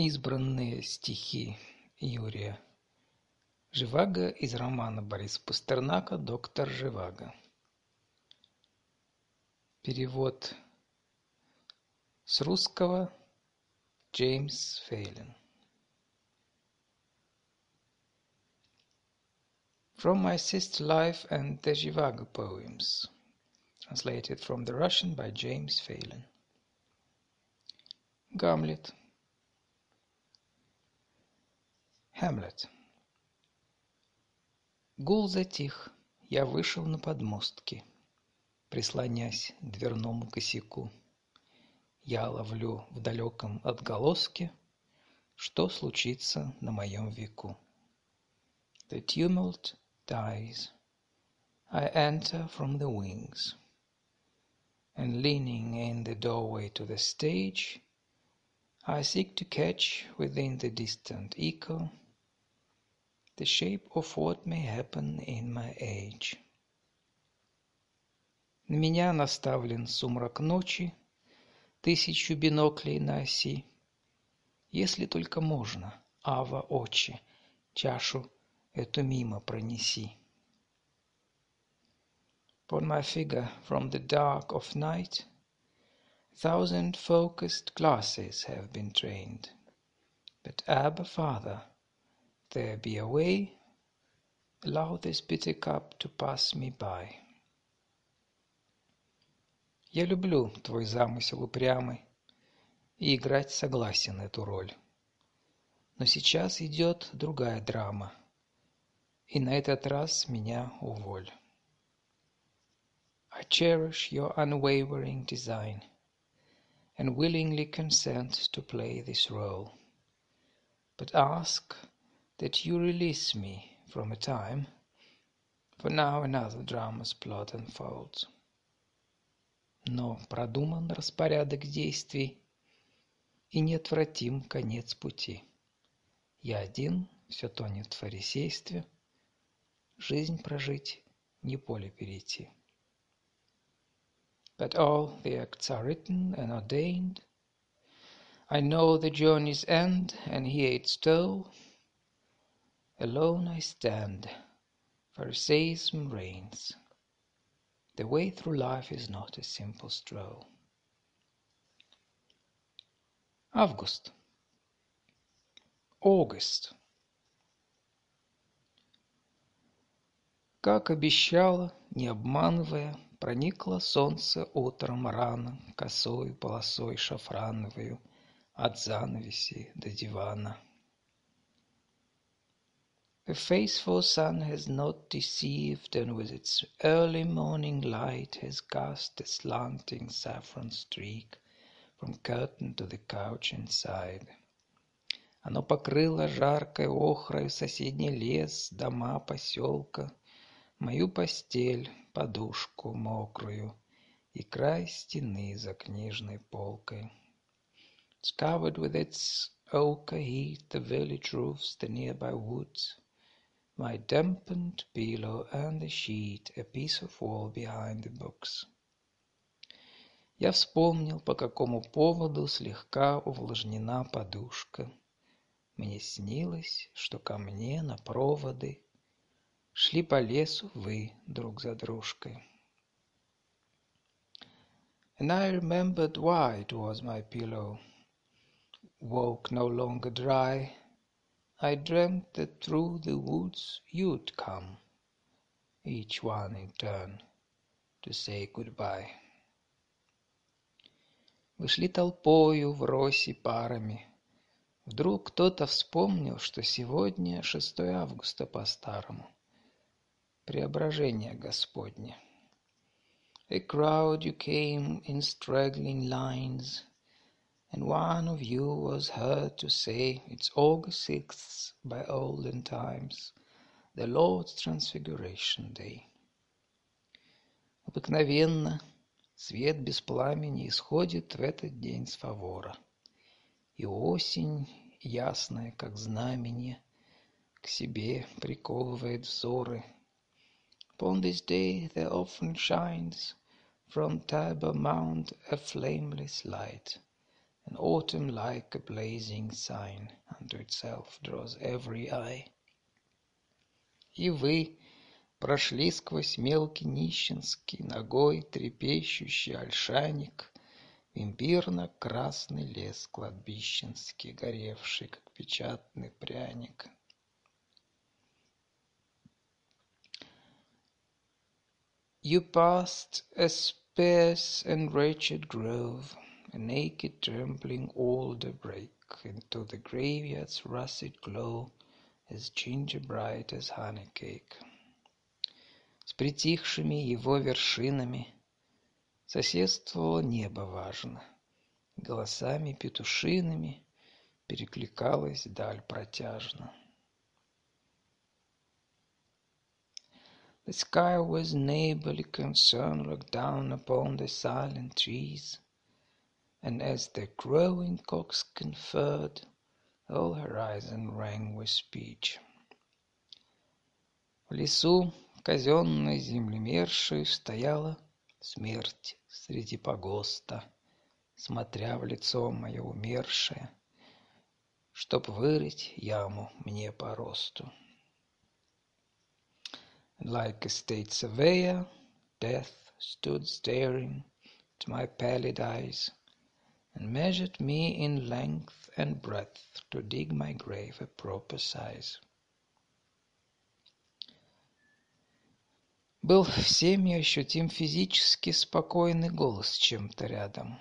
Избранные стихи Юрия Живаго из романа Бориса Пастернака «Доктор Живаго». Перевод с русского Джеймс Фейлин. From My Sister Life and the Zhivago Poems. Translated from the Russian by James Phelan. Гамлет. Hamlet. Гул затих, я вышел на подмостки, Прислонясь к дверному косяку. Я ловлю в далеком отголоске, Что случится на моем веку. The tumult dies. I enter from the wings. And leaning in the doorway to the stage, I seek to catch within the distant echo the shape of what may happen in my age. На меня наставлен сумрак ночи, тысячу биноклей на оси. Если только можно, ава очи, чашу эту мимо пронеси. Upon my figure from the dark of night, thousand focused glasses have been trained. But Abba, Father, there be a way, allow this bitter cup to pass me by. Я люблю твой замысел упрямый и играть согласен эту роль. Но сейчас идет другая драма, и на этот раз меня уволь. I cherish your unwavering design and willingly consent to play this role, but ask that you release me from a time, for now another drama's plot unfolds. Но продуман распорядок действий, и неотвратим конец пути. Я один, все тонет в фарисействе, жизнь прожить, не поле перейти. But all the acts are written and ordained. I know the journey's end and hear its toll. Alone I stand, Pharisaism reigns. The way through life is not a simple stroll. Август. August. Как обещала, не обманывая, проникло солнце утром рано, косой полосой шафрановою от занавеси до дивана. The faithful sun has not deceived, and with its early morning light has cast a slanting saffron streak from curtain to the couch inside. Оно покрыло жаркой охрой соседний лес, дома поселка, мою постель, подушку мокрую и край стены за книжной полкой. It's covered with its ochre heat, the village roofs, the nearby woods, My dampened pillow and the sheet, a piece of wall behind the books. Я вспомнил, по какому поводу слегка увлажнена подушка. Мне снилось, что ко мне на проводы Шли по лесу вы друг за дружкой. And I remembered why it was my pillow Woke no longer dry I dreamt that through the woods you'd come, Each one in turn, to say goodbye. Вы шли толпою в росе парами. Вдруг кто-то вспомнил, что сегодня 6 августа по-старому. Преображение Господне. A crowd you came in straggling lines and one of you was heard to say, It's August 6th by olden times, the Lord's Transfiguration Day. Обыкновенно свет без пламени исходит в этот день с фавора, и осень, ясная, как знамение, к себе приковывает взоры. Upon this day there often shines from Tiber Mount a flameless light — and autumn like a blazing sign unto itself draws every eye. И вы прошли сквозь мелкий нищенский, ногой трепещущий ольшаник, имбирно-красный лес кладбищенский, горевший, как печатный пряник. You passed a sparse and wretched grove, a naked trembling alder brake into the graveyard's russet glow, as ginger bright as honey cake. С притихшими его вершинами соседствовало небо важно, голосами петушиными перекликалась даль протяжно. The sky was neighborly concern looked down upon the silent trees, And as the crowing cocks conferred, all horizon rang with speech. В лесу казенной землемершей стояла смерть среди погоста, смотря в лицо мое умершее, чтоб вырыть яму мне по росту. Like a state surveyor, death stood staring to my pallid eyes, and measured me in length and breadth to dig my grave a proper size. Был всеми ощутим физически спокойный голос чем-то рядом.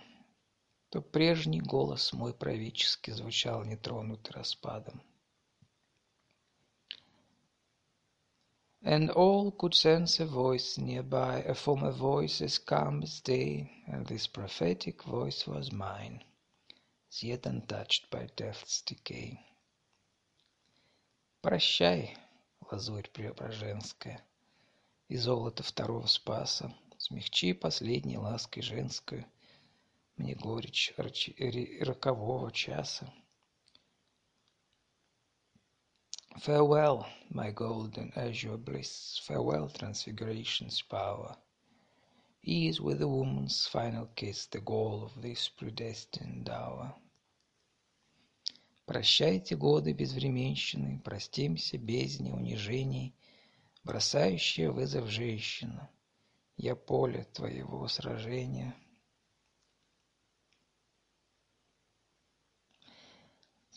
То прежний голос мой правительский звучал нетронутый распадом. And all could sense a voice nearby, a former voice as calm as day, and this prophetic voice was mine, as yet untouched by death's decay. Прощай, лазурь преображенская, и золото второго спаса, смягчи последней лаской женскую мне горечь рокового часа. Farewell, my golden azure bliss, farewell, transfiguration's power. Ease with a woman's final kiss the goal of this predestined hour. Прощайте годы безвременщины, простимся бездне унижений, бросающая вызов женщина. Я поле твоего сражения —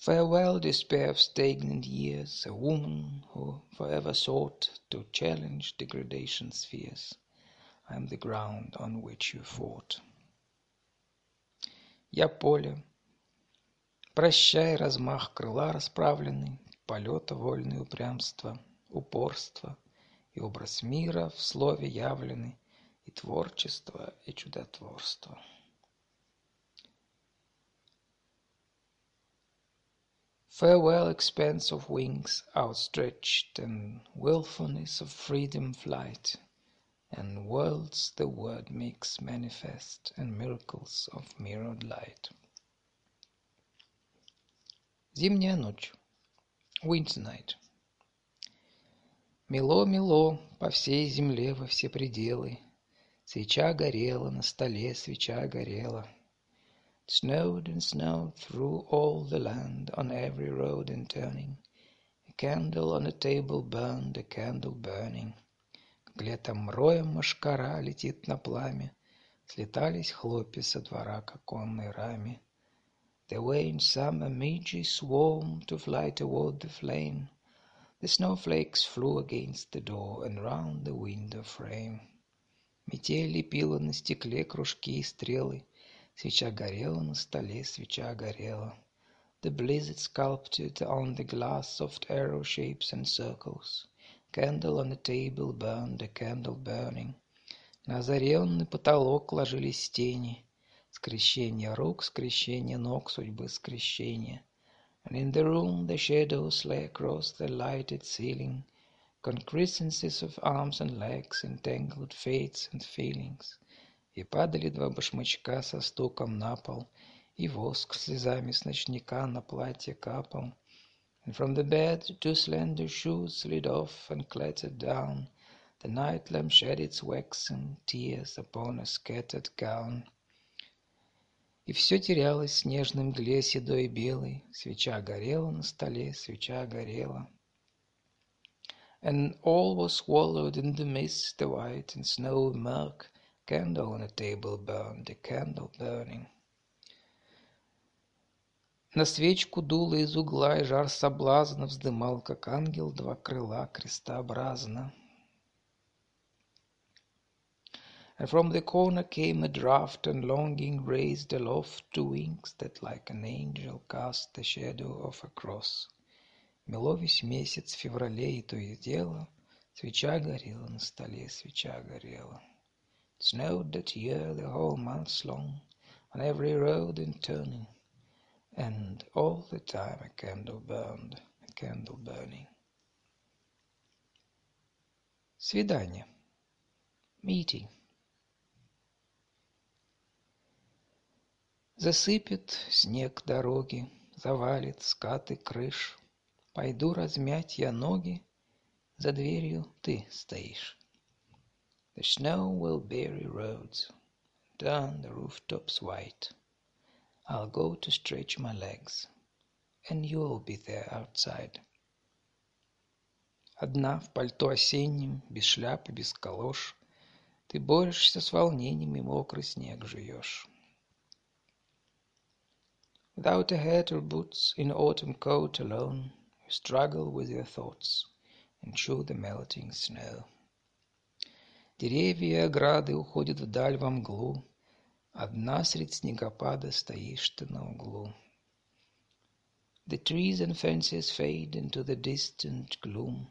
Farewell, despair of stagnant years, a woman who forever sought to challenge degradation's fears. I am the ground on which you fought. Я поле. Прощай размах крыла расправленный, полета вольное упрямство, упорство и образ мира в слове явленный, и творчество, и чудотворство. Farewell, expanse of wings outstretched, and wilfulness of freedom flight, and worlds the word makes manifest, and miracles of mirrored light. Зимняя ночь. Winter night. Мело-мело по всей земле во все пределы. Свеча горела, на столе свеча горела — snowed and snowed through all the land, on every road and turning. A candle on a table burned, a candle burning. Как летом роем машкара летит на пламя, Слетались хлопья со двора к оконной раме. The way in summer midges swarm to fly toward the flame. The snowflakes flew against the door and round the window frame. Метель лепила на стекле кружки и стрелы, Свеча горела на столе, свеча горела. The blizzard sculpted on the glass soft arrow shapes and circles. Candle on the table burned, a candle burning. На озаренный потолок ложились тени. Скрещение рук, скрещение ног, судьбы скрещения. And in the room the shadows lay across the lighted ceiling, concrescences of arms and legs, entangled fates and feelings. И падали два башмачка со стуком на пол, И воск слезами с ночника на платье капал. And from the bed two slender shoes slid off and clattered down. The night lamp shed its waxen tears upon a scattered gown. И все терялось снежной мгле седой и белой. Свеча горела на столе, свеча горела. And all was swallowed in the mist, the white and snowy murk. Candle on a table burned, a candle burning. На свечку дуло из угла, и жар соблазна Вздымал, как ангел, два крыла крестообразно. And from the corner came a draught, and longing raised aloft two wings that like an angel cast the shadow of a cross. Мело весь месяц в феврале, и то и дело Свеча горела на столе, свеча горела. Snowed that year the whole month long, On every road and turning, And all the time a candle burned, a candle burning. Свидание. Meeting. Засыпет снег дороги, Завалит скаты крыш. Пойду размять я ноги, За дверью ты стоишь. The snow will bury roads, Turn the rooftops white. I'll go to stretch my legs, And you'll be there outside. Одна в пальто осеннем, Без шляпы, без калош, Ты борешься с волнением И мокрый снег жуешь. Without a hat or boots, in autumn coat alone, You struggle with your thoughts And chew the melting snow. Деревья и ограды уходят вдаль во мглу, Одна средь снегопада стоишь ты на углу. The trees and fences fade into the distant gloom.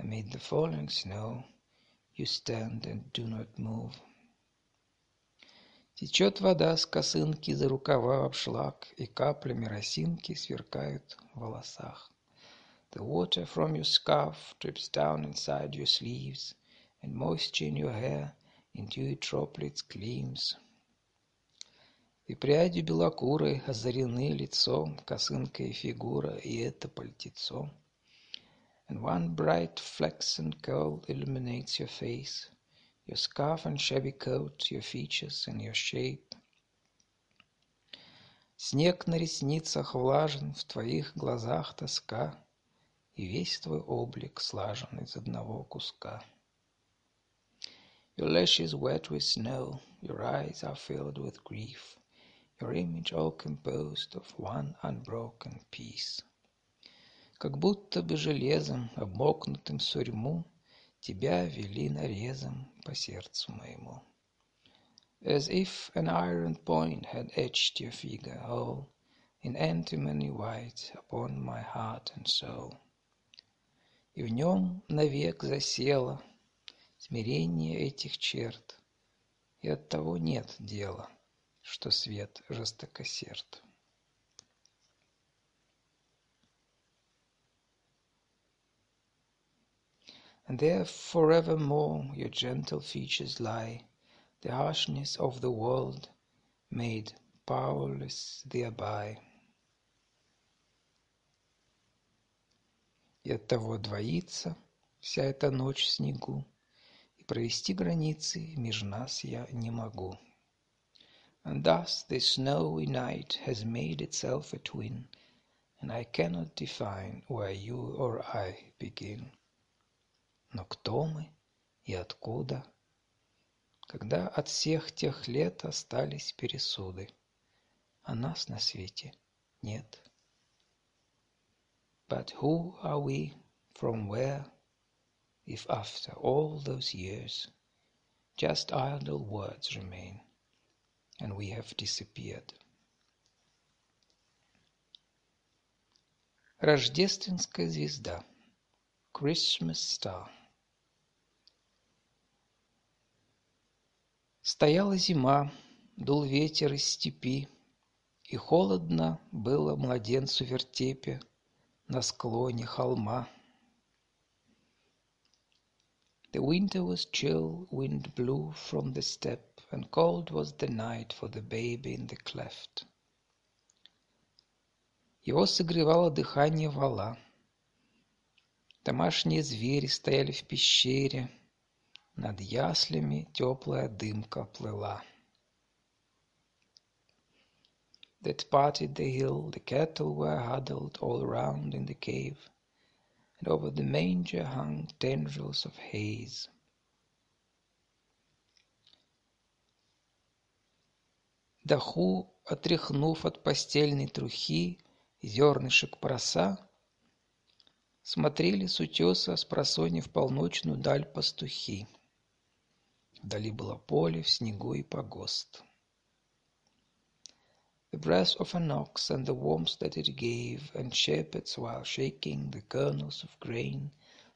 Amid the falling snow you stand and do not move. Течет вода с косынки за рукава обшлаг, И каплями росинки сверкают в волосах. The water from your scarf drips down inside your sleeves, And moisture in your hair in dewy droplets gleams. И пряди белокурой озарены лицом, Косынка и фигура, и это пальтецо. And one bright flaxen curl illuminates your face, Your scarf and shabby coat, your features and your shape. Снег на ресницах влажен, в твоих глазах тоска, И весь твой облик слажен из одного куска. Your lashes wet with snow, your eyes are filled with grief, Your image all composed of one unbroken piece. Как будто бы железом, обмокнутым сурьму, Тебя вели нарезом по сердцу моему. As if an iron point had etched your figure whole In antimony white upon my heart and soul. И в нем навек засело Смирение этих черт, И оттого нет дела, Что свет жестокосерд. And there forevermore your gentle features lie, The harshness of the world made powerless thereby. И оттого двоится вся эта ночь в снегу, провести границы меж нас я не могу. And thus this snowy night has made itself a twin, And I cannot define where you or I begin. Но кто мы и откуда, Когда от всех тех лет остались пересуды, А нас на свете нет? But who are we, from where, If after all those years Just idle words remain, And we have disappeared? Рождественская звезда Christmas Star Стояла зима, дул ветер из степи, И холодно было младенцу вертепе На склоне холма. The winter was chill, wind blew from the steppe, And cold was the night for the baby in the cleft. Его согревало дыхание вала. Домашние звери стояли в пещере, над яслями теплая дымка плыла. that parted the hill, the cattle were huddled all round in the cave, And over the manger hung tendrils of haze. Даху, отряхнув от постельной трухи зернышек проса, смотрели с утеса с просони в полночную даль пастухи. Вдали было поле в снегу и погост. The breath of an ox and the warmth that it gave, and shepherds while shaking the kernels of grain,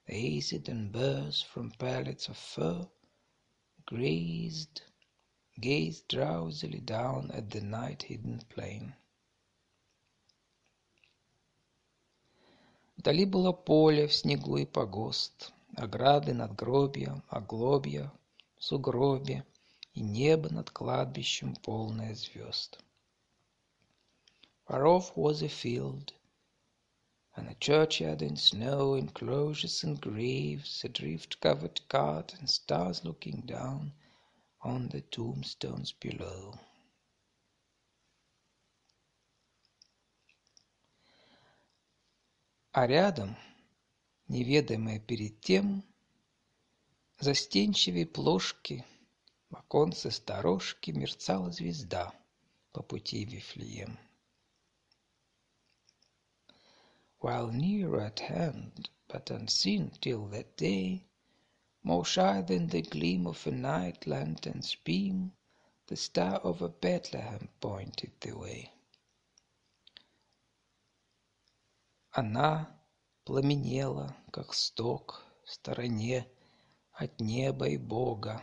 the hazed and burrs from pallets of fur, grazed, gazed drowsily down at the night-hidden plain. Вдали было поле в снегу и погост, ограды надгробья, оглобья, сугробе и небо над кладбищем полное звезд. Far off was a field, and a churchyard in snow, enclosures and graves, a drift-covered cart, and stars looking down on the tombstones below. А рядом, неведомая перед тем, Застенчивей плошки В оконце сторожки Мерцала звезда По пути в Вифлеем. While near at hand, but unseen till that day, More shy than the gleam of a night lantern's beam, The star over Bethlehem pointed the way. Она пламенела, как сток в стороне от неба и Бога,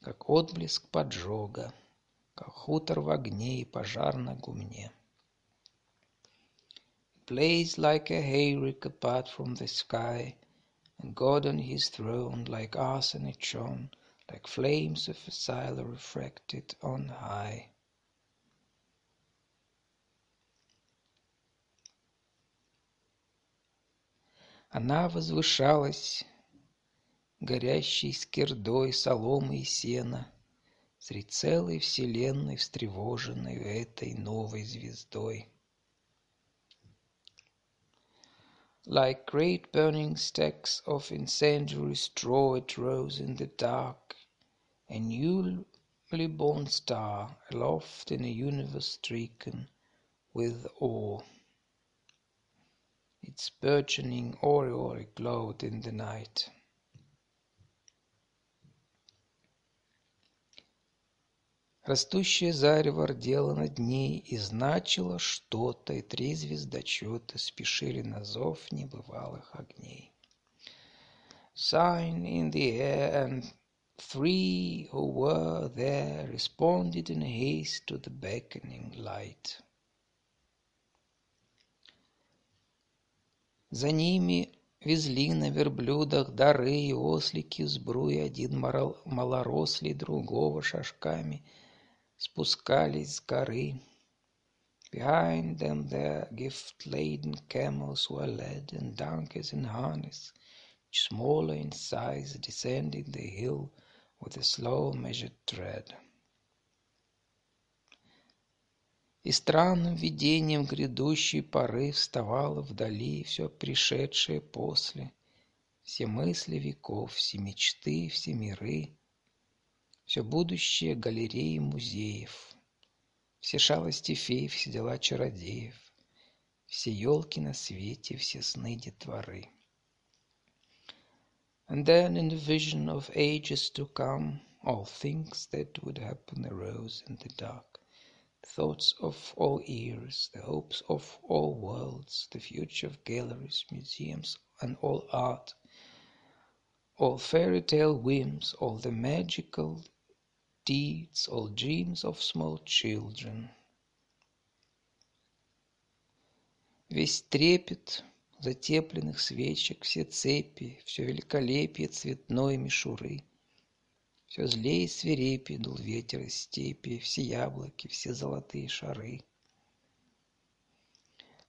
как отблеск поджога, как хутор в огне и пожар на гумне. Blazed like a hayrick apart from the sky, and God on his throne like arsenic shone, like flames of a sile refracted on high. Она возвышалась горящей скирдой соломы и сена, Средь целой вселенной, встревоженной этой новой звездой. Like great burning stacks of incendiary straw it rose in the dark, a newly born star aloft in a universe stricken with awe. Its burgeoning aureole glowed in the night. Растущее зарево рдело над ней и значило что-то, и три звездочета спешили на зов небывалых огней. Sign in the air, and three who were there responded in haste to the beckoning light. За ними везли на верблюдах дары и ослики сбруи, один малорослый, другого шажками — спускались с горы. Behind them their gift-laden camels were led, and donkeys in harness, each smaller in size, descending the hill with a slow measured tread. И странным видением грядущей поры вставало вдали все пришедшее после, все мысли веков, все мечты, все миры, все будущее галереи музеев, все шалости фей, все дела чародеев, все елки на свете, все сны детворы. And then in the vision of ages to come, all things that would happen arose in the dark. The thoughts of all ears, the hopes of all worlds, the future of galleries, museums, and all art, all fairy tale whims, all the magical deeds, all dreams of small children. Весь трепет затепленных свечек, все цепи, все великолепие цветной мишуры. Все злее и свирепее дул ветер из степи, все яблоки, все золотые шары.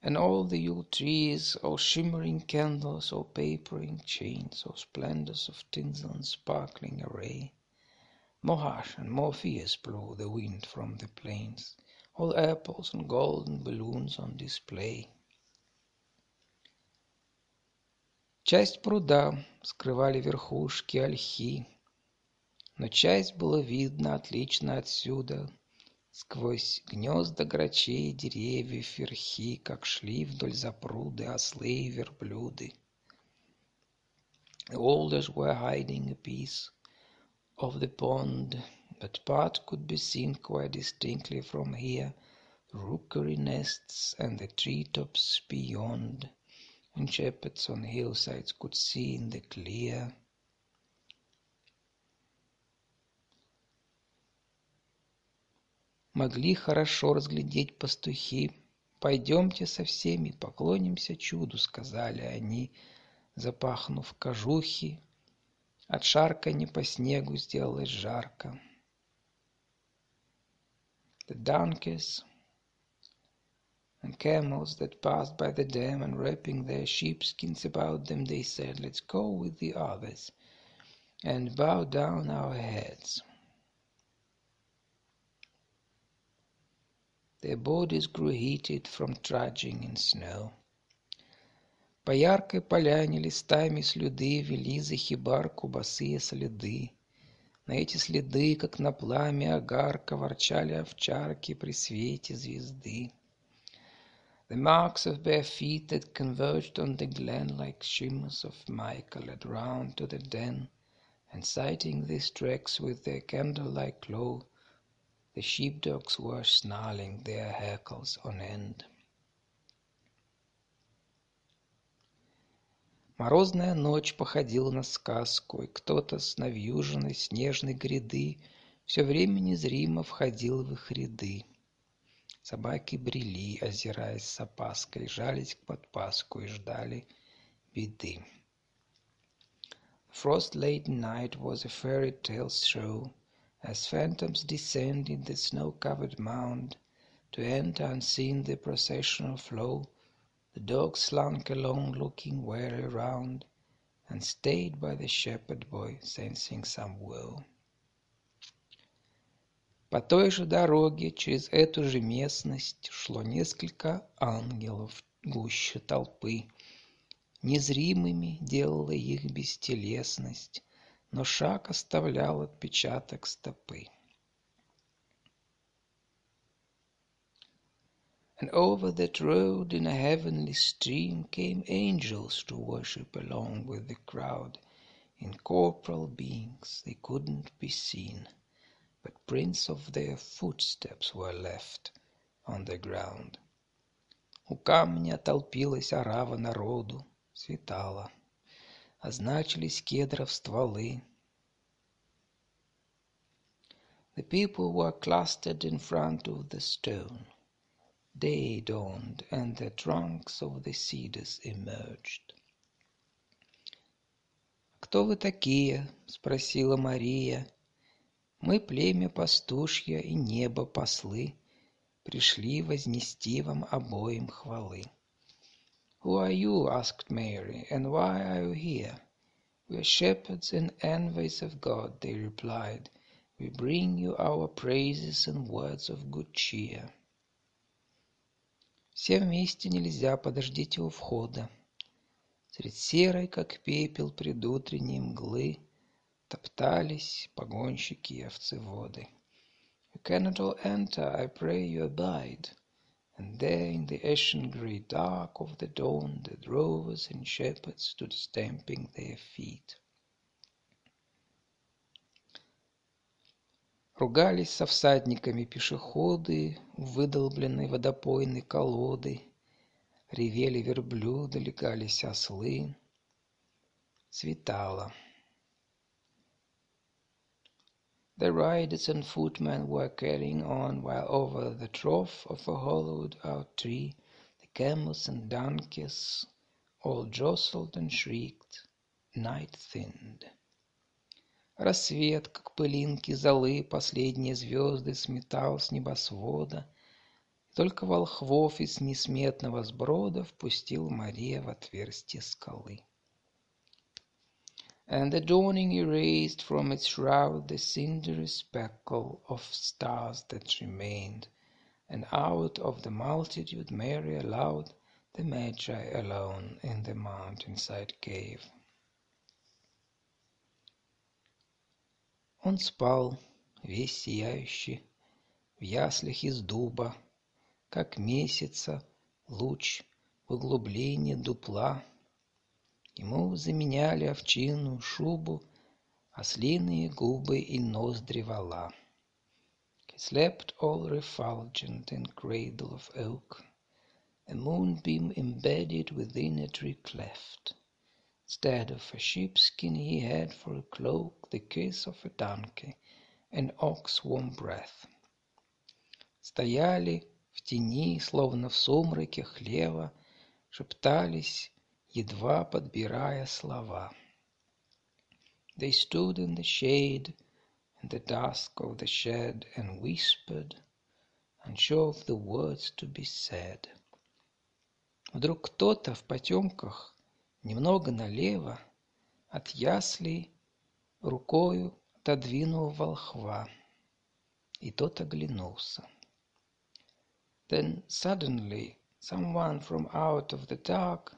And all the Yule trees, all shimmering candles, all papering chains, all splendors of tinsel and sparkling array. More harsh and more fierce blew the wind from the plains. all apples and golden balloons on display. Часть пруда скрывали верхушки ольхи, но часть было видно отлично отсюда, сквозь гнезда грачей деревьев верхи, как шли вдоль запруды ослы и верблюды. The alders were hiding a piece of the pond, but part could be seen quite distinctly from here, rookery nests and the tree-tops beyond, and shepherds on hillsides could see in the clear. Могли хорошо разглядеть пастухи. «Пойдемте со всеми, поклонимся чуду», — сказали они, запахнув кожухи. От шарканья по снегу сделалось жарко. The donkeys and camels that passed by the dam and wrapping their sheepskins about them, they said, Let's go with the others and bow down our heads. Their bodies grew heated from trudging in snow. По яркой поляне листами слюды вели за хибарку босые следы. На эти следы, как на пламя огарка, ворчали овчарки при свете звезды. The marks of bare feet that converged on the glen like shimmers of mica led round to the den, and sighting these tracks with their candle-like glow, the sheepdogs were snarling their hackles on end. Морозная ночь походила на сказку, и кто-то с навьюженной снежной гряды все время незримо входил в их ряды. Собаки брели, озираясь с опаской, жались к подпаску и ждали беды. The frost-laden night was a fairy tale show, as phantoms descended the snow-covered mound to enter unseen the processional flow. The dog slunk along, looking wary round, and stayed by the shepherd boy, sensing some woe. По той же дороге, через эту же местность, шло несколько ангелов гуще толпы. Незримыми делала их бестелесность, но шаг оставлял отпечаток стопы. And over that road in a heavenly stream came angels to worship along with the crowd, incorporeal beings, they couldn't be seen but prints of their footsteps were left on the ground. У камня толпилась орава народу, светало, означились кедров стволы. The people were clustered in front of the stone. Day dawned, and the trunks of the cedars emerged. «Кто вы такие?» — спросила Мария, Мы племя пастушье и небо послы, Пришли вознести вам обоим хвалы. Who are you? asked Mary, and why are you here? We are shepherds and envoys of God, they replied. We bring you our praises and words of good cheer. Все вместе нельзя, подождите у входа. Средь серой, как пепел предутренней мглы, Топтались погонщики и овцеводы. You cannot all enter, I pray you abide. And there in the ashen grey dark of the dawn the drovers and shepherds stood stamping their feet. Ругались со всадниками пешеходы в выдолбленной водопойной колоды. Ревели верблюды, легались ослы. Светало. The riders and footmen were carrying on, while over the trough of a hollowed-out tree the camels and donkeys all jostled and shrieked. Night thinned. Рассвет, как пылинки золы, последние звезды сметал с небосвода. Только волхвов из несметного сброда впустил Мария в отверстие скалы. And the dawning erased from its shroud the cindery speckle of stars that remained, and out of the multitude Mary allowed the Magi alone in the mountainside cave. Он спал, весь сияющий, в яслях из дуба, как месяца луч в углублении дупла. Ему заменяли овчинную шубу, ослиные губы и ноздри вала. He slept all refulgent in cradle of oak, a moonbeam embedded within a tree cleft. Instead of a sheepskin he had for a cloak the kiss of a donkey, and ox warm breath. Стояли в тени, словно в сумраке хлева, шептались, едва подбирая слова. They stood in the shade, in the dusk of the shed, and whispered, unsure of the words to be said. Вдруг кто-то в потемках немного налево от яслей рукою отодвинул волхва, и тот оглянулся. Then suddenly someone from out of the dark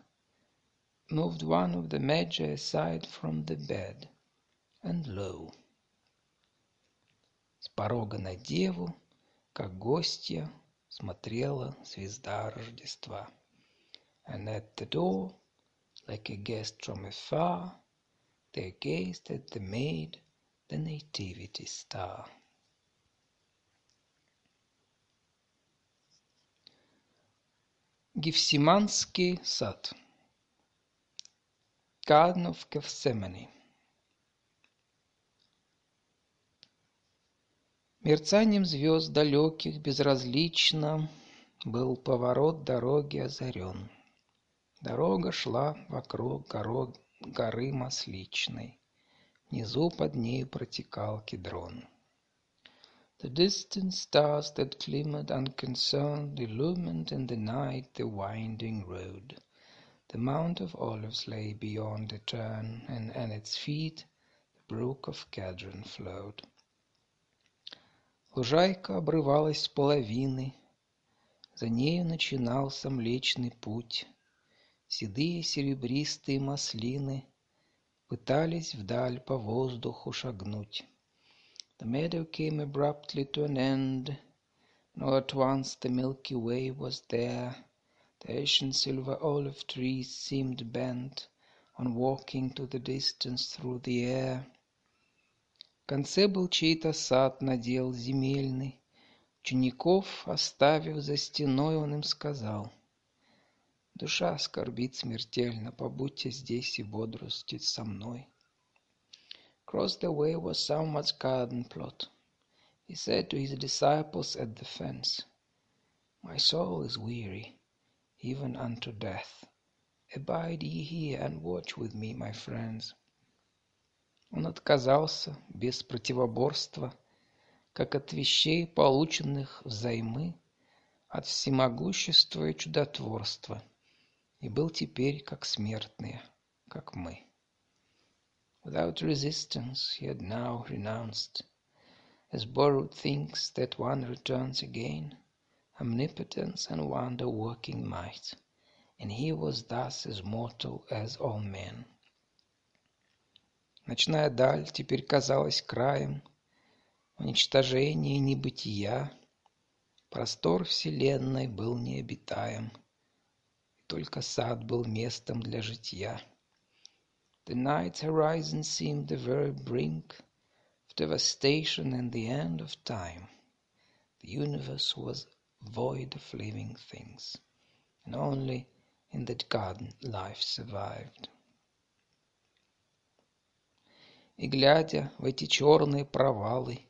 moved one of the magi aside from the bed, and lo! С порога на деву, как гостья, смотрела звезда Рождества. And at the door Like a guest from afar, There gazed at the maid the nativity star. Гефсиманский сад Garden of Gethsemane Мерцанием звезд далеких безразлично Был поворот дороги озарен. Дорога шла вокруг горы Масличной. Внизу под нею протекал Кедрон. The distant stars that glimmered unconcerned illumined in the night the winding road. The Mount of Olives lay beyond the turn, and at its feet the brook of Kedron flowed. Лужайка обрывалась с половины, за нею начинался Млечный Путь. Седые серебристые маслины Пытались вдаль по воздуху шагнуть. The meadow came abruptly to an end, Nor at once the Milky Way was there. The ancient silver olive trees seemed bent On walking to the distance through the air. В конце был чей-то сад надел земельный. Учеников, оставив за стеной, он им сказал — Душа скорбит смертельно, побудьте здесь и бодрствуйте со мной. Across the way was someone's garden plot. He said to his disciples at the fence, My soul is weary, even unto death. Abide ye here and watch with me, my friends. Он отказался без противоборства, как от вещей, полученных взаймы, от всемогущества и чудотворства — и был теперь как смертные, как мы. Without resistance he had now renounced, as borrowed things that one returns again, omnipotence and wonder-working might, and he was thus as mortal as all men. Ночная даль теперь казалась краем уничтожения и небытия, простор вселенной был необитаем — только сад был местом для житья. The night's horizon seemed the very brink of devastation and the end of time. The universe was void of living things, and only in that garden life survived. И глядя в эти черные провалы,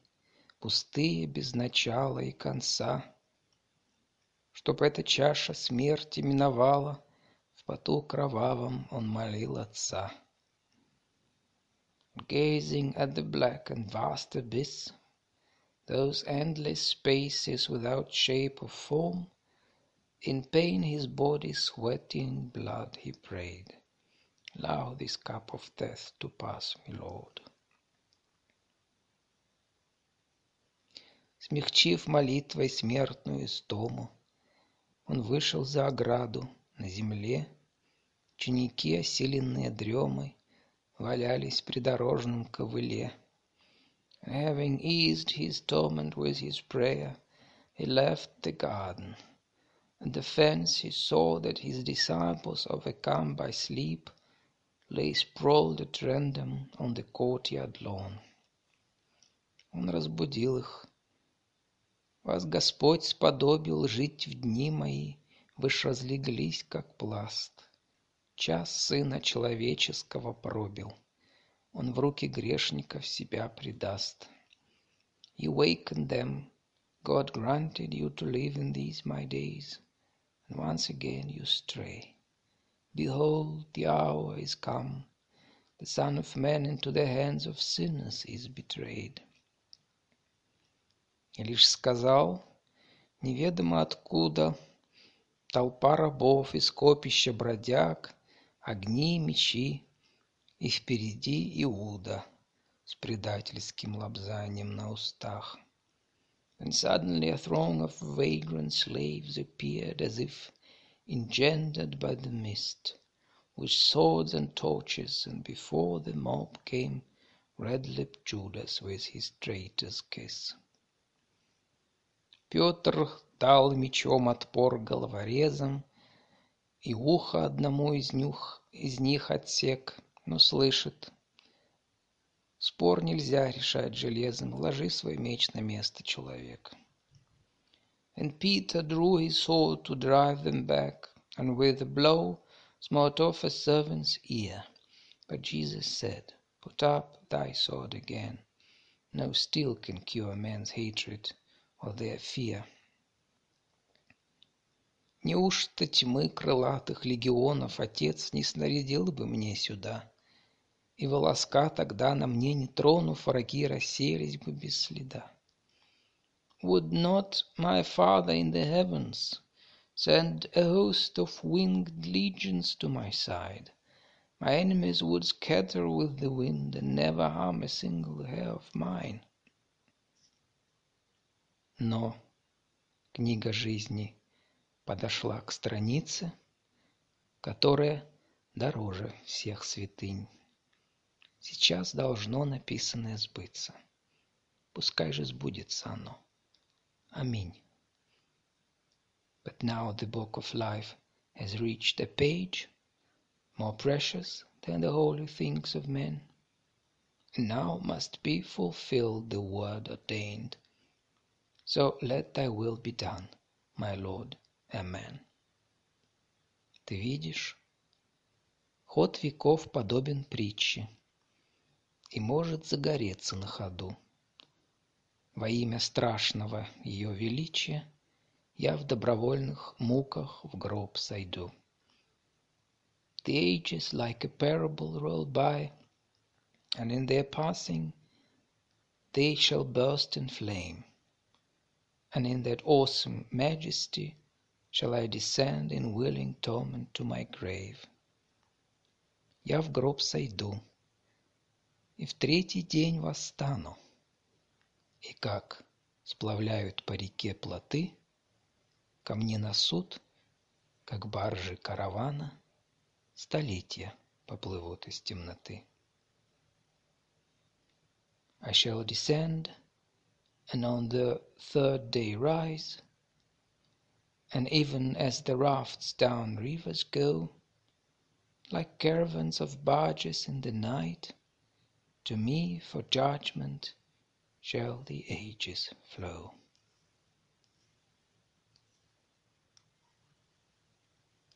пустые без начала и конца, Чтоб эта чаша смерти миновала, В поту кровавом он молил Отца. Gazing at the black and vast abyss, Those endless spaces without shape or form, In pain his body sweating blood he prayed, Allow this cup of death to pass me, Lord. Смягчив молитвой смертную истому, Он вышел за ограду на земле. Ученики, осиленные дремой, Валялись при дорожном ковыле. Having eased his torment with his prayer, he left the garden. At the fence he saw that his disciples, overcome by sleep, lay sprawled at random on the courtyard lawn. Он разбудил их. Вас Господь сподобил жить в дни мои, вы ж разлеглись, как пласт. Час Сына Человеческого пробил. Он в руки грешников себя предаст. You wakened them. God granted you to live in these my days, and once again you stray. Behold, the hour is come. The Son of Man into the hands of sinners is betrayed. И лишь сказал, неведомо откуда, толпа рабов из копища бродяг, огни и мечи, и впереди Иуда с предательским лобзанием на устах. And suddenly a throng of vagrant slaves appeared as if engendered by the mist, with swords and torches, and before the mob came red-lipped Judas with his traitor's kiss. Петр дал мечом отпор головорезам, и ухо одному из них, из них отсек — но слышит. Спор нельзя решать железом. Ложи свой меч на место, человек. And Peter drew his sword to drive them back, and with a blow smote off a servant's ear. But Jesus said, Put up thy sword again. No steel can cure man's hatred fear. Неужто тьмы крылатых легионов Отец не снарядил бы мне сюда? и волоска тогда на мне не тронув, враги рассеялись бы без следа. Would not my Father in the heavens send a host of winged legions to my side? My enemies would scatter with the wind and never harm a single hair of mine. Но книга жизни подошла к странице, которая дороже всех святынь. Сейчас должно написанное сбыться. Пускай же сбудется оно. Аминь. But now the book of life has reached a page more precious than the holy things of men. And now must be fulfilled the word ordained. So let thy will be done, my Lord. Amen. Ты видишь, ход веков подобен притче — и может загореться на ходу. Во имя страшного ее величия я в добровольных муках в гроб сойду. The ages like a parable roll by, and in their passing they shall burst in flame, and in that awesome majesty shall I descend in willing torment to my grave. Я в гроб сойду, и в третий день восстану. И как сплавляют по реке плоты, ко мне на суд, как баржи каравана, столетия поплывут из темноты. I shall descend, and on the third day rise, and even as the rafts down rivers go, like caravans of barges in the night, To me for judgment shall the ages flow.